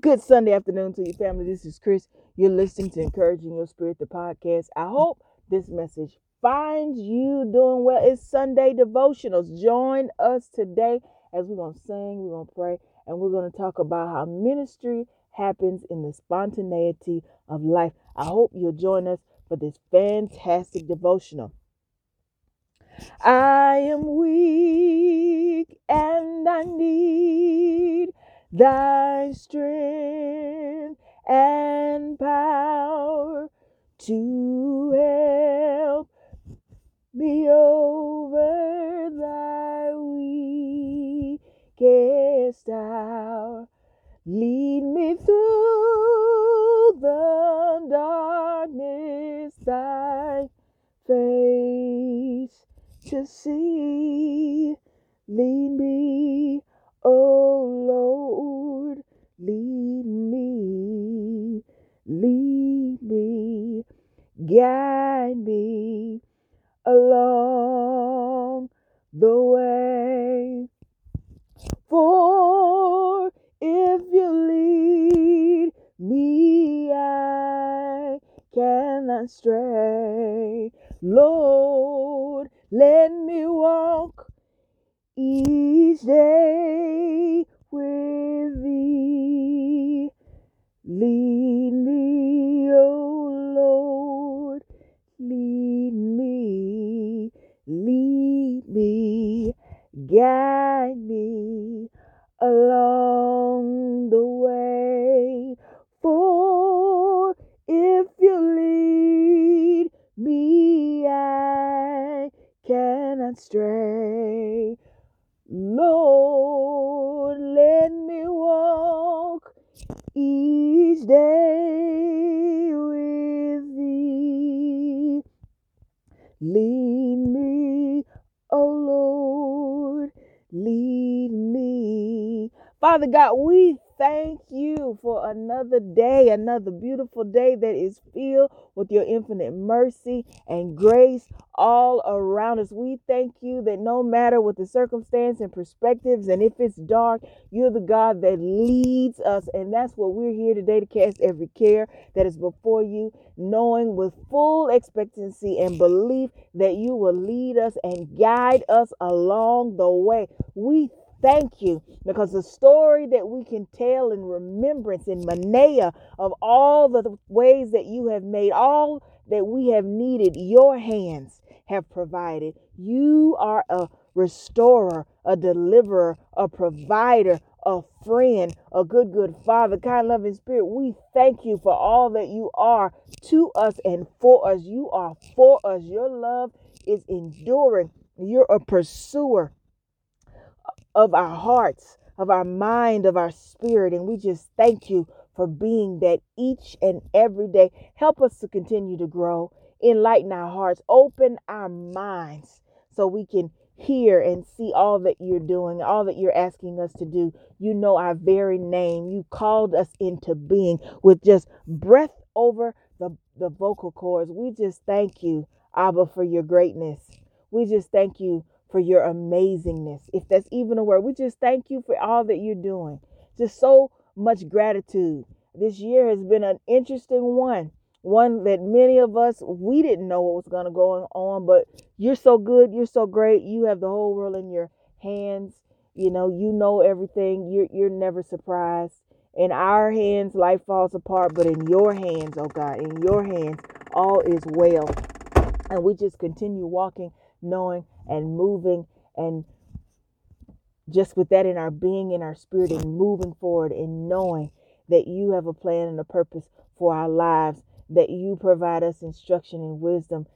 Good Sunday afternoon to your family. This is Chris. You're listening to Encouraging Your Spirit, the podcast. I hope this message finds you doing well. It's Sunday devotionals. Join us today as we're going to sing, we're going to pray, and we're going to talk about how ministry happens in the spontaneity of life. I hope you'll join us for this fantastic devotional. I am weak and I need thy strength and power to help me over thy weakest hour. Lead me through the darkness, thy face to see. Along the way. For if you lead me, I cannot stray. Lord, let me walk each day with thee. Lead guide me along Father God, we thank you for another day, another beautiful day that is filled with your infinite mercy and grace all around us. We thank you that no matter what the circumstance and perspectives, and if it's dark, you're the God that leads us. And that's what we're here today to cast every care that is before you, knowing with full expectancy and belief that you will lead us and guide us along the way. We thank you because the story that we can tell in remembrance in Manea of all the ways that you have made, all that we have needed, your hands have provided. You are a restorer, a deliverer, a provider, a friend, a good, good father, kind, loving spirit. We thank you for all that you are to us and for us. You are for us. Your love is enduring. You're a pursuer of our hearts, of our mind, of our spirit. And we just thank you for being that each and every day. Help us to continue to grow, enlighten our hearts, open our minds so we can hear and see all that you're doing, all that you're asking us to do. You know our very name. You called us into being with just breath over the, the vocal cords. We just thank you, Abba, for your greatness. We just thank you for your amazingness. If that's even a word, we just thank you for all that you're doing. Just so much gratitude. This year has been an interesting one. One that many of us we didn't know what was going to go on, but you're so good, you're so great. You have the whole world in your hands. You know, you know everything. You're you're never surprised. In our hands, life falls apart, but in your hands, oh God, in your hands, all is well. And we just continue walking, knowing and moving and just with that in our being, in our spirit, and moving forward and knowing that you have a plan and a purpose for our lives, that you provide us instruction and wisdom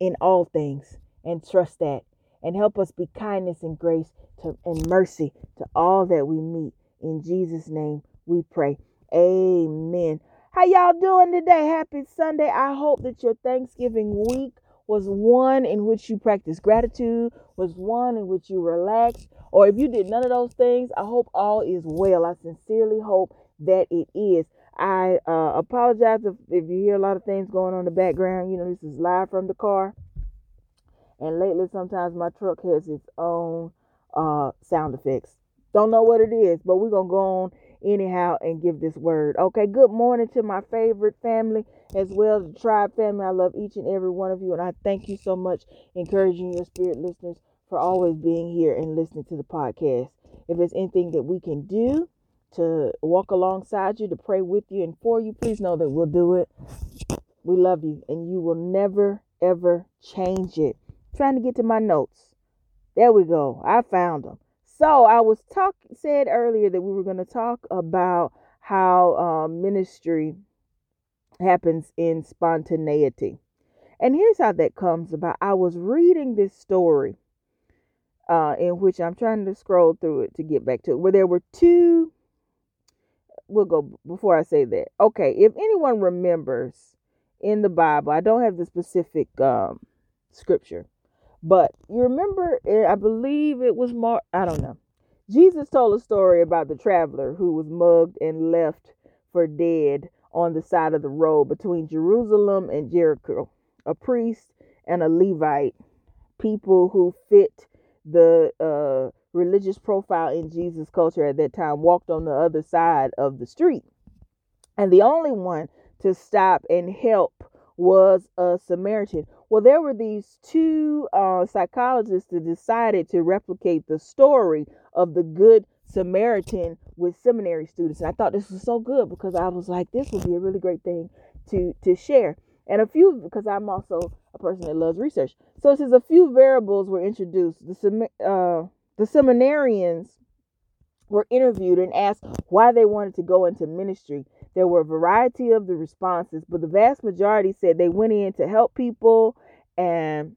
in all things, and trust that. And help us be kindness and grace to, and mercy to all that we meet. In Jesus' name we pray. Amen. How y'all doing today? Happy Sunday. I hope that your Thanksgiving week was one in which you practiced gratitude, was one in which you relaxed, or if you did none of those things, I hope all is well. I sincerely hope that it is. I uh, apologize if, if you hear a lot of things going on in the background. You know, this is live from the car. And lately, sometimes my truck has its own uh, sound effects. Don't know what it is, but we're going to go on anyhow and give this word. Okay, good morning to my favorite family as well, the tribe family. I love each and every one of you, and I thank you so much, encouraging your spirit listeners for always being here and listening to the podcast. If there's anything that we can do to walk alongside you, to pray with you and for you, please know that we'll do it. We love you, and you will never ever change it. Trying to get to my notes. There we go. I found them. So I was talk said earlier that we were going to talk about how um, ministry happens in spontaneity. And here's how that comes about. I was reading this story uh, in which I'm trying to scroll through it to get back to it, where there were two. We'll go before I say that. Okay, if anyone remembers in the Bible, I don't have the specific um, scripture, but you remember, eh, I believe it was Mark, I don't know. Jesus told a story about the traveler who was mugged and left for dead on the side of the road between Jerusalem and Jericho. A priest and a Levite, people who fit the uh, religious profile in Jesus' culture at that time, walked on the other side of the street. And the only one to stop and help was a Samaritan. Well, there were these two uh, psychologists that decided to replicate the story of the Good Samaritan with seminary students. And I thought this was so good because I was like, this would be a really great thing to to share. And a few, because I'm also a person that loves research. So it says a few variables were introduced. The uh, the seminarians were interviewed and asked why they wanted to go into ministry. There were a variety of the responses, but the vast majority said they went in to help people and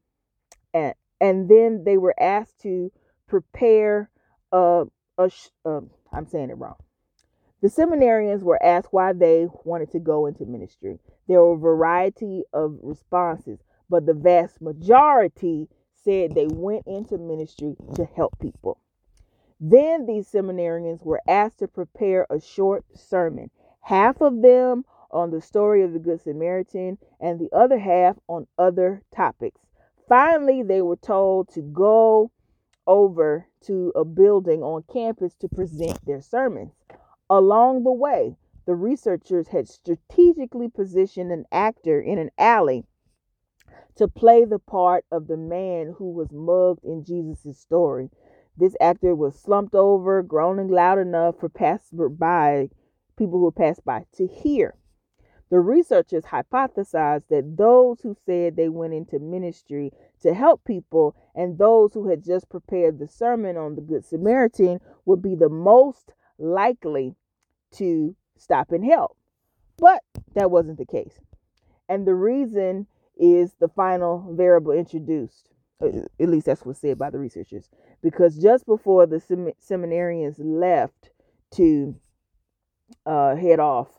and and then they were asked to prepare a, a um, I'm saying it wrong. The seminarians were asked why they wanted to go into ministry. There were a variety of responses, but the vast majority said they went into ministry to help people. Then these seminarians were asked to prepare a short sermon half of them on the story of the Good Samaritan, and the other half on other topics. Finally, they were told to go over to a building on campus to present their sermons. Along the way, the researchers had strategically positioned an actor in an alley to play the part of the man who was mugged in Jesus' story. This actor was slumped over, groaning loud enough for passersby people who passed by to hear. The researchers hypothesized that those who said they went into ministry to help people and those who had just prepared the sermon on the Good Samaritan would be the most likely to stop and help. But that wasn't the case. And the reason is the final variable introduced. Uh, at least that's what's said by the researchers. Because just before the seminarians left to uh, head off.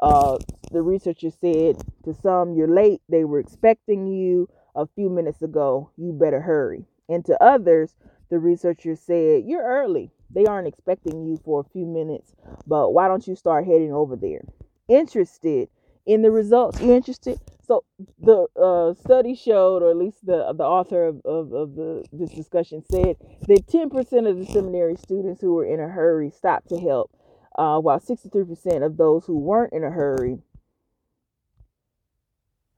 Uh, the researcher said to some, You're late. They were expecting you a few minutes ago. You better hurry. And to others, the researcher said, You're early. They aren't expecting you for a few minutes, but why don't you start heading over there? Interested in the results? You interested? So the uh, study showed, or at least the the author of, of, of the this discussion said that 10% of the seminary students who were in a hurry stopped to help uh, while 63% of those who weren't in a hurry,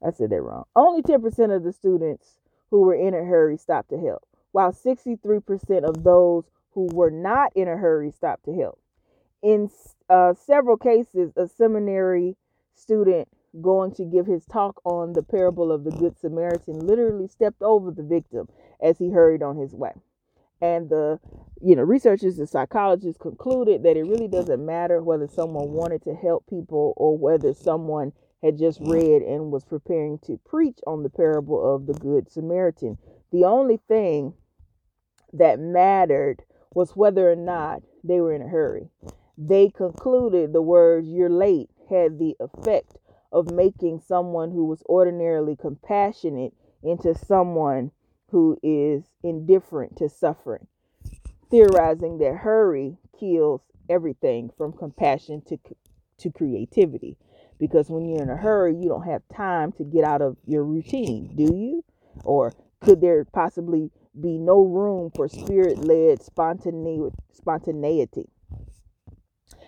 I said that wrong. Only 10% of the students who were in a hurry stopped to help, while 63% of those who were not in a hurry stopped to help. In uh, several cases, a seminary student going to give his talk on the parable of the Good Samaritan literally stepped over the victim as he hurried on his way and the you know researchers and psychologists concluded that it really doesn't matter whether someone wanted to help people or whether someone had just read and was preparing to preach on the parable of the good samaritan. The only thing that mattered was whether or not they were in a hurry. They concluded the words you're late had the effect of making someone who was ordinarily compassionate into someone who is indifferent to suffering, theorizing that hurry kills everything from compassion to, to creativity. Because when you're in a hurry, you don't have time to get out of your routine, do you? Or could there possibly be no room for spirit led spontaneity?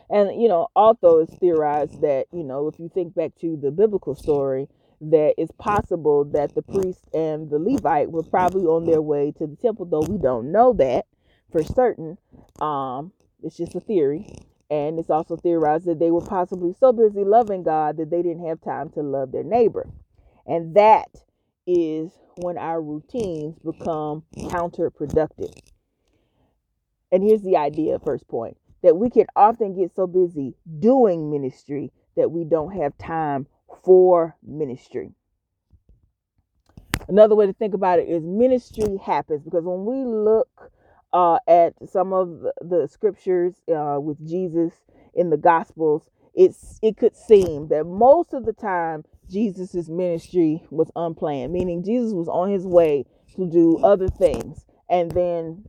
And, you know, also it's theorized that, you know, if you think back to the biblical story, that it's possible that the priest and the Levite were probably on their way to the temple, though we don't know that for certain. Um, it's just a theory. And it's also theorized that they were possibly so busy loving God that they didn't have time to love their neighbor. And that is when our routines become counterproductive. And here's the idea, first point that we can often get so busy doing ministry that we don't have time for ministry. Another way to think about it is ministry happens because when we look uh, at some of the scriptures uh, with Jesus in the Gospels, it's it could seem that most of the time Jesus's ministry was unplanned, meaning Jesus was on his way to do other things, and then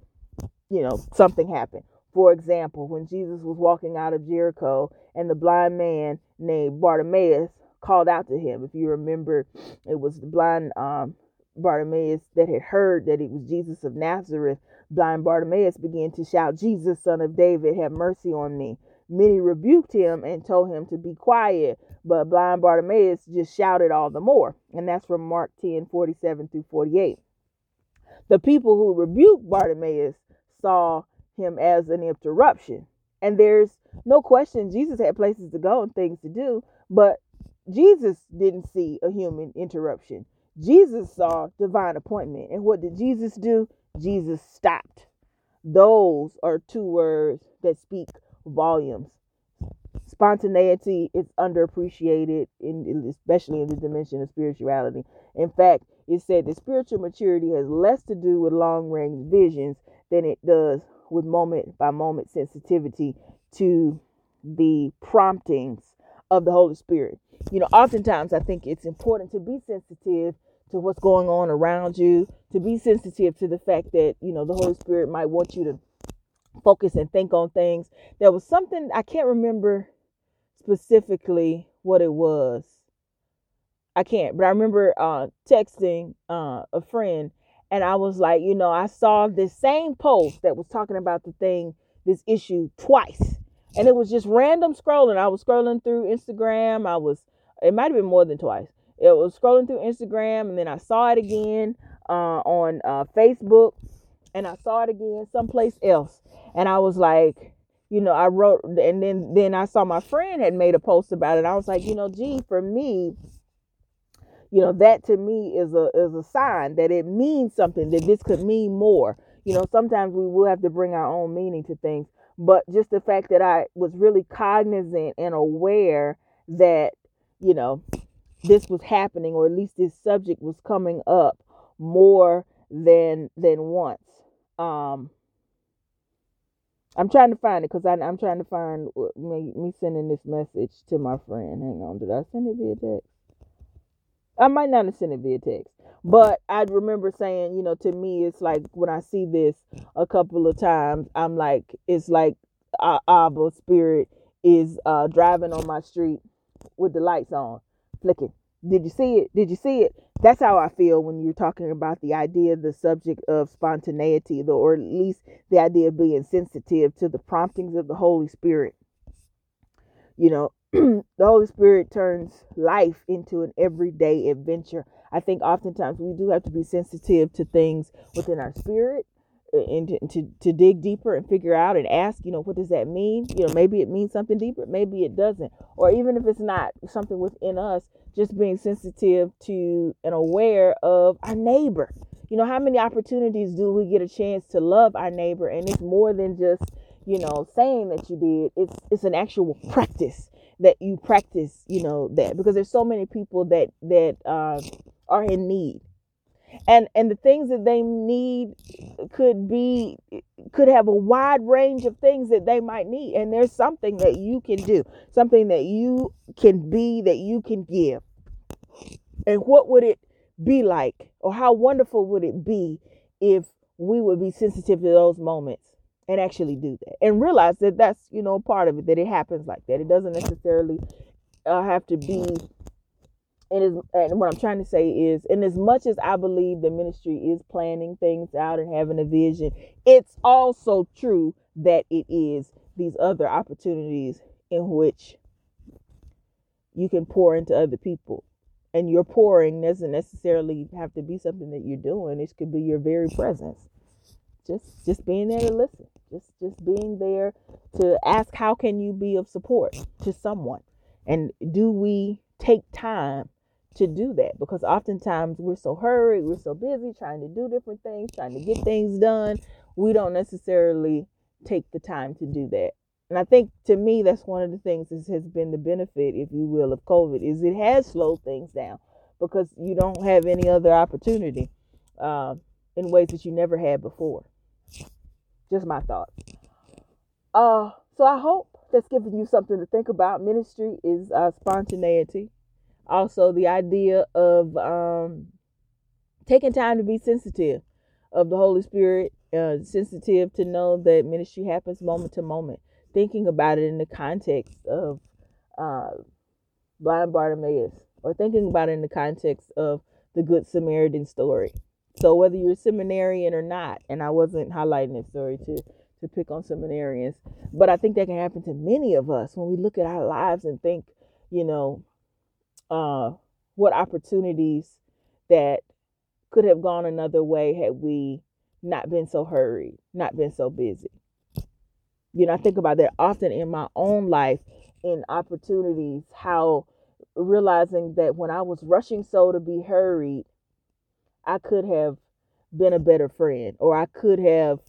you know something happened. For example, when Jesus was walking out of Jericho and the blind man named Bartimaeus called out to him. If you remember, it was the blind um, Bartimaeus that had heard that it was Jesus of Nazareth. Blind Bartimaeus began to shout, Jesus, son of David, have mercy on me. Many rebuked him and told him to be quiet, but blind Bartimaeus just shouted all the more. And that's from Mark 10 47 through 48. The people who rebuked Bartimaeus saw him as an interruption. And there's no question Jesus had places to go and things to do, but Jesus didn't see a human interruption. Jesus saw divine appointment. And what did Jesus do? Jesus stopped. Those are two words that speak volumes. Spontaneity is underappreciated, in, especially in the dimension of spirituality. In fact, it said that spiritual maturity has less to do with long range visions than it does with moment by moment sensitivity to the promptings of the Holy Spirit. You know, oftentimes I think it's important to be sensitive to what's going on around you, to be sensitive to the fact that, you know, the Holy Spirit might want you to focus and think on things. There was something I can't remember specifically what it was. I can't, but I remember uh, texting uh, a friend and I was like, you know, I saw this same post that was talking about the thing, this issue twice and it was just random scrolling. I was scrolling through Instagram. I was, it might have been more than twice. It was scrolling through Instagram, and then I saw it again uh, on uh, Facebook, and I saw it again someplace else, and I was like, you know, I wrote, and then then I saw my friend had made a post about it. I was like, you know, gee, for me, you know, that to me is a is a sign that it means something. That this could mean more. You know, sometimes we will have to bring our own meaning to things but just the fact that I was really cognizant and aware that, you know, this was happening or at least this subject was coming up more than than once. Um I'm trying to find it because I'm trying to find me, me sending this message to my friend. Hang on, did I send it via text? I might not have sent it via text, but I remember saying, you know, to me, it's like when I see this a couple of times, I'm like, it's like uh, Abba spirit is uh, driving on my street with the lights on, flicking. Did you see it? Did you see it? That's how I feel when you're talking about the idea, the subject of spontaneity, or at least the idea of being sensitive to the promptings of the Holy Spirit. You know, the Holy Spirit turns life into an everyday adventure. I think oftentimes we do have to be sensitive to things within our spirit and to, to, to, dig deeper and figure out and ask, you know, what does that mean? You know, maybe it means something deeper, maybe it doesn't. Or even if it's not something within us, just being sensitive to and aware of our neighbor. You know, how many opportunities do we get a chance to love our neighbor? And it's more than just, you know, saying that you did. It's it's an actual practice that you practice, you know, that because there's so many people that that uh, are in need and and the things that they need could be could have a wide range of things that they might need. And there's something that you can do something that you can be that you can give. And what would it be like or how wonderful would it be if we would be sensitive to those moments and actually do that? And realize that that's you know part of it that it happens like that. It doesn't necessarily uh, have to be and, as, and what I'm trying to say is, and as much as I believe the ministry is planning things out and having a vision, it's also true that it is these other opportunities in which you can pour into other people. And your pouring doesn't necessarily have to be something that you're doing. It could be your very presence. Just just being there to listen. Just just being there to ask how can you be of support to someone. And do we take time to do that? Because oftentimes we're so hurried, we're so busy trying to do different things, trying to get things done. We don't necessarily take the time to do that. And I think to me, that's one of the things that has been the benefit, if you will, of COVID is it has slowed things down because you don't have any other opportunity uh, in ways that you never had before. Just my thoughts. Uh, so I hope that's given you something to think about. Ministry is uh, spontaneity. Also, the idea of um, taking time to be sensitive of the Holy Spirit, uh, sensitive to know that ministry happens moment to moment thinking about it in the context of uh, blind Bartimaeus or thinking about it in the context of the Good Samaritan story. So whether you're a seminarian or not, and I wasn't highlighting this story to to pick on seminarians, but I think that can happen to many of us when we look at our lives and think, you know, uh, what opportunities that could have gone another way had we not been so hurried, not been so busy. You know, I think about that often in my own life in opportunities, how realizing that when I was rushing so to be hurried, I could have been a better friend or I could have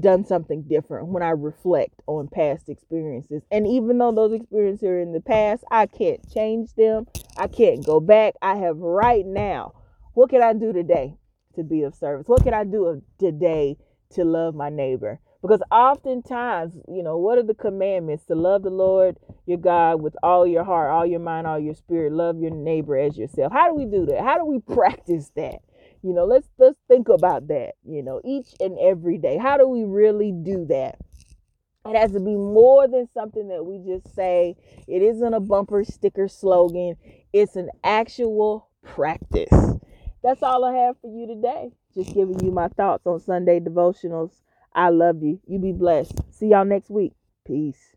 done something different when I reflect on past experiences. And even though those experiences are in the past, I can't change them. I can't go back. I have right now. What can I do today to be of service? What can I do today to love my neighbor? Because oftentimes, you know, what are the commandments? To love the Lord your God with all your heart, all your mind, all your spirit, love your neighbor as yourself. How do we do that? How do we practice that? You know, let's let's think about that, you know, each and every day. How do we really do that? It has to be more than something that we just say. It isn't a bumper sticker slogan. It's an actual practice. That's all I have for you today. Just giving you my thoughts on Sunday devotionals I love you. You be blessed. See y'all next week. Peace.